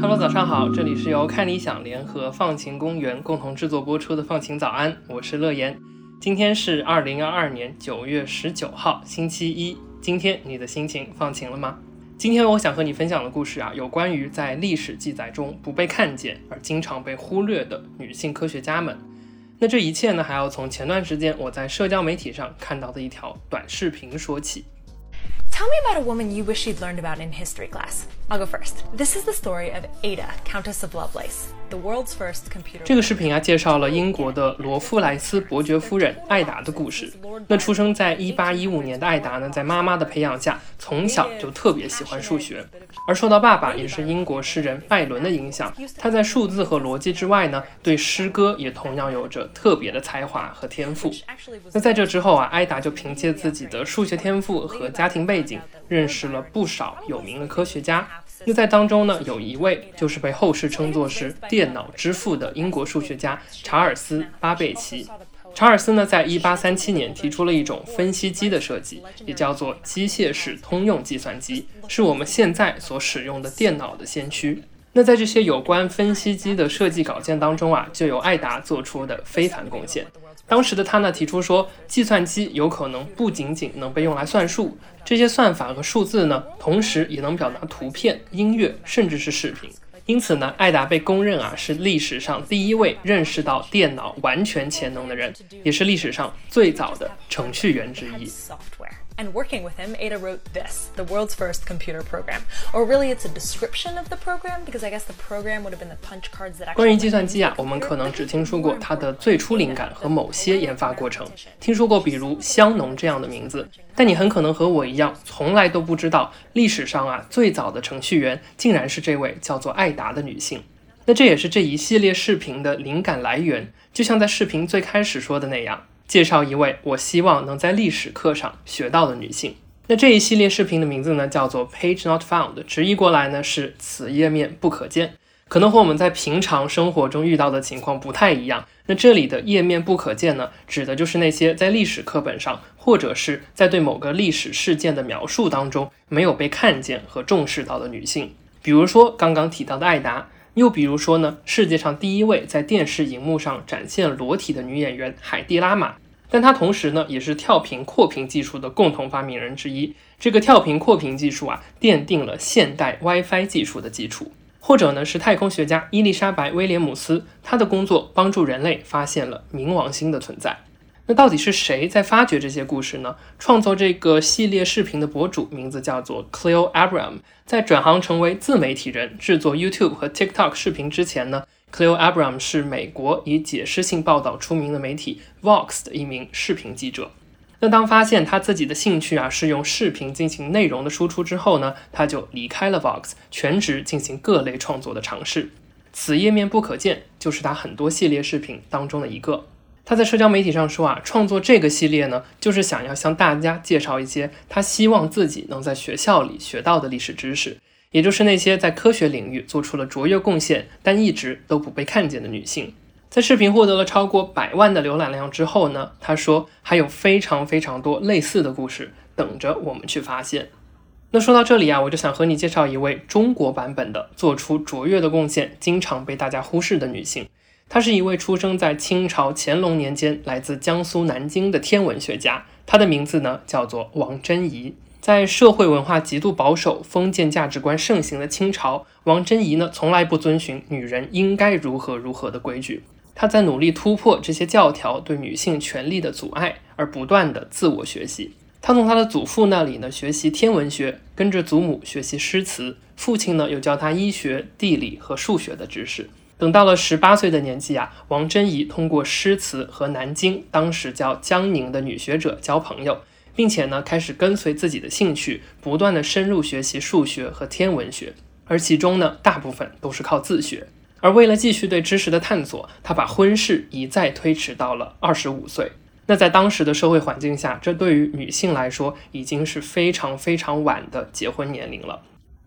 Hello，早上好，这里是由看理想联合放晴公园共同制作播出的《放晴早安》，我是乐言。今天是二零二二年九月十九号，星期一。今天你的心情放晴了吗？今天我想和你分享的故事啊，有关于在历史记载中不被看见而经常被忽略的女性科学家们。那这一切呢，还要从前段时间我在社交媒体上看到的一条短视频说起。Tell me about a woman you wish you'd learned about in history class. I'll go first. This is the story of Ada, Countess of Lovelace, the world's first computer. 这个视频啊，介绍了英国的罗夫莱斯伯爵夫人艾达的故事。那出生在1815年的艾达呢，在妈妈的培养下，从小就特别喜欢数学，而受到爸爸也是英国诗人拜伦的影响，他在数字和逻辑之外呢，对诗歌也同样有着特别的才华和天赋。那在这之后啊，艾达就凭借自己的数学天赋和家庭背景。认识了不少有名的科学家，那在当中呢，有一位就是被后世称作是电脑之父的英国数学家查尔斯·巴贝奇。查尔斯呢，在一八三七年提出了一种分析机的设计，也叫做机械式通用计算机，是我们现在所使用的电脑的先驱。那在这些有关分析机的设计稿件当中啊，就有艾达做出的非凡贡献。当时的他呢提出说，计算机有可能不仅仅能被用来算数，这些算法和数字呢，同时也能表达图片、音乐，甚至是视频。因此呢，艾达被公认啊是历史上第一位认识到电脑完全潜能的人，也是历史上最早的程序员之一。And working with him, Ada wrote this, the world's first computer program. Or really, it's a description of the program because I guess the program would have been the punch cards that. actually. 关于计算机啊，我们可能只听说过它的最初灵感和某些研发过程，听说过比如香农这样的名字，但你很可能和我一样，从来都不知道历史上啊最早的程序员竟然是这位叫做艾达的女性。那这也是这一系列视频的灵感来源，就像在视频最开始说的那样。介绍一位我希望能在历史课上学到的女性。那这一系列视频的名字呢，叫做 Page Not Found，直译过来呢是此页面不可见。可能和我们在平常生活中遇到的情况不太一样。那这里的页面不可见呢，指的就是那些在历史课本上，或者是在对某个历史事件的描述当中没有被看见和重视到的女性。比如说刚刚提到的艾达。又比如说呢，世界上第一位在电视荧幕上展现裸体的女演员海蒂拉玛，但她同时呢也是跳频扩频技术的共同发明人之一。这个跳频扩频技术啊，奠定了现代 WiFi 技术的基础。或者呢是太空学家伊丽莎白威廉姆斯，她的工作帮助人类发现了冥王星的存在。那到底是谁在发掘这些故事呢？创作这个系列视频的博主名字叫做 Cleo Abram。在转行成为自媒体人、制作 YouTube 和 TikTok 视频之前呢，Cleo Abram 是美国以解释性报道出名的媒体 Vox 的一名视频记者。那当发现他自己的兴趣啊是用视频进行内容的输出之后呢，他就离开了 Vox，全职进行各类创作的尝试。此页面不可见，就是他很多系列视频当中的一个。他在社交媒体上说啊，创作这个系列呢，就是想要向大家介绍一些他希望自己能在学校里学到的历史知识，也就是那些在科学领域做出了卓越贡献，但一直都不被看见的女性。在视频获得了超过百万的浏览量之后呢，他说还有非常非常多类似的故事等着我们去发现。那说到这里啊，我就想和你介绍一位中国版本的做出卓越的贡献，经常被大家忽视的女性。他是一位出生在清朝乾隆年间、来自江苏南京的天文学家。他的名字呢叫做王贞仪。在社会文化极度保守、封建价值观盛行的清朝，王贞仪呢从来不遵循女人应该如何如何的规矩。她在努力突破这些教条对女性权利的阻碍，而不断的自我学习。她从她的祖父那里呢学习天文学，跟着祖母学习诗词，父亲呢又教她医学、地理和数学的知识。等到了十八岁的年纪啊，王贞仪通过诗词和南京当时叫江宁的女学者交朋友，并且呢开始跟随自己的兴趣，不断的深入学习数学和天文学，而其中呢大部分都是靠自学。而为了继续对知识的探索，她把婚事一再推迟到了二十五岁。那在当时的社会环境下，这对于女性来说已经是非常非常晚的结婚年龄了。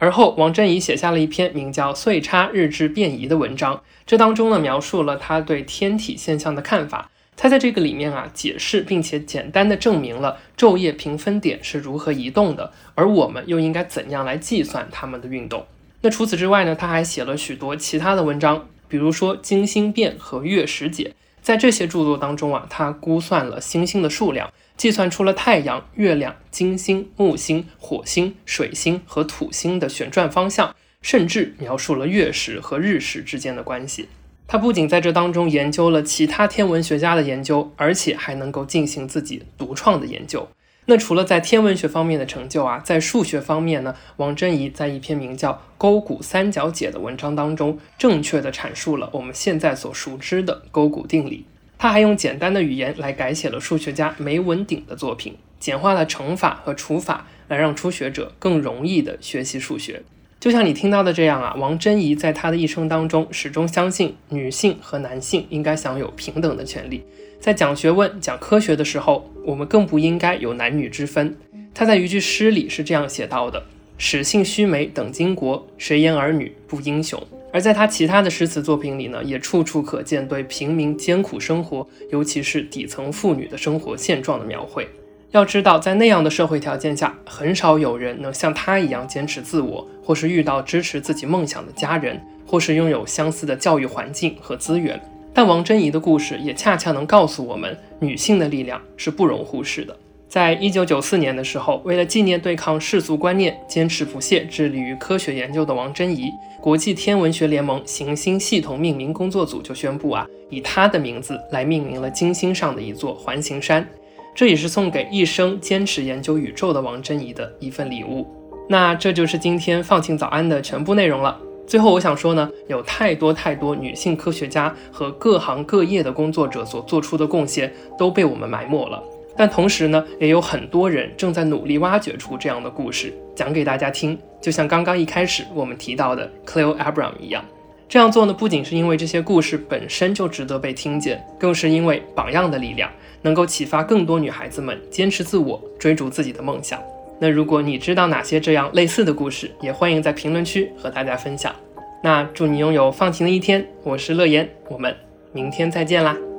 而后，王珍怡写下了一篇名叫《岁差日志变移》的文章，这当中呢描述了他对天体现象的看法。他在这个里面啊解释并且简单的证明了昼夜平分点是如何移动的，而我们又应该怎样来计算它们的运动。那除此之外呢，他还写了许多其他的文章，比如说《金星变》和《月食解》。在这些著作当中啊，他估算了星星的数量，计算出了太阳、月亮、金星、木星、火星、水星和土星的旋转方向，甚至描述了月食和日食之间的关系。他不仅在这当中研究了其他天文学家的研究，而且还能够进行自己独创的研究。那除了在天文学方面的成就啊，在数学方面呢，王贞仪在一篇名叫《勾股三角解》的文章当中，正确的阐述了我们现在所熟知的勾股定理。他还用简单的语言来改写了数学家梅文鼎的作品，简化了乘法和除法，来让初学者更容易的学习数学。就像你听到的这样啊，王贞仪在她的一生当中始终相信女性和男性应该享有平等的权利。在讲学问、讲科学的时候，我们更不应该有男女之分。他在一句诗里是这样写到的：“始性须眉等巾帼，谁言儿女不英雄？”而在他其他的诗词作品里呢，也处处可见对平民艰苦生活，尤其是底层妇女的生活现状的描绘。要知道，在那样的社会条件下，很少有人能像他一样坚持自我，或是遇到支持自己梦想的家人，或是拥有相似的教育环境和资源。但王贞仪的故事也恰恰能告诉我们，女性的力量是不容忽视的。在一九九四年的时候，为了纪念对抗世俗观念、坚持不懈、致力于科学研究的王贞仪，国际天文学联盟行星系统命名工作组就宣布啊，以她的名字来命名了金星上的一座环形山。这也是送给一生坚持研究宇宙的王贞仪的一份礼物。那这就是今天放晴早安的全部内容了。最后，我想说呢，有太多太多女性科学家和各行各业的工作者所做出的贡献都被我们埋没了。但同时呢，也有很多人正在努力挖掘出这样的故事，讲给大家听。就像刚刚一开始我们提到的 Cleo Abram 一样，这样做呢，不仅是因为这些故事本身就值得被听见，更是因为榜样的力量能够启发更多女孩子们坚持自我，追逐自己的梦想。那如果你知道哪些这样类似的故事，也欢迎在评论区和大家分享。那祝你拥有放晴的一天，我是乐言，我们明天再见啦。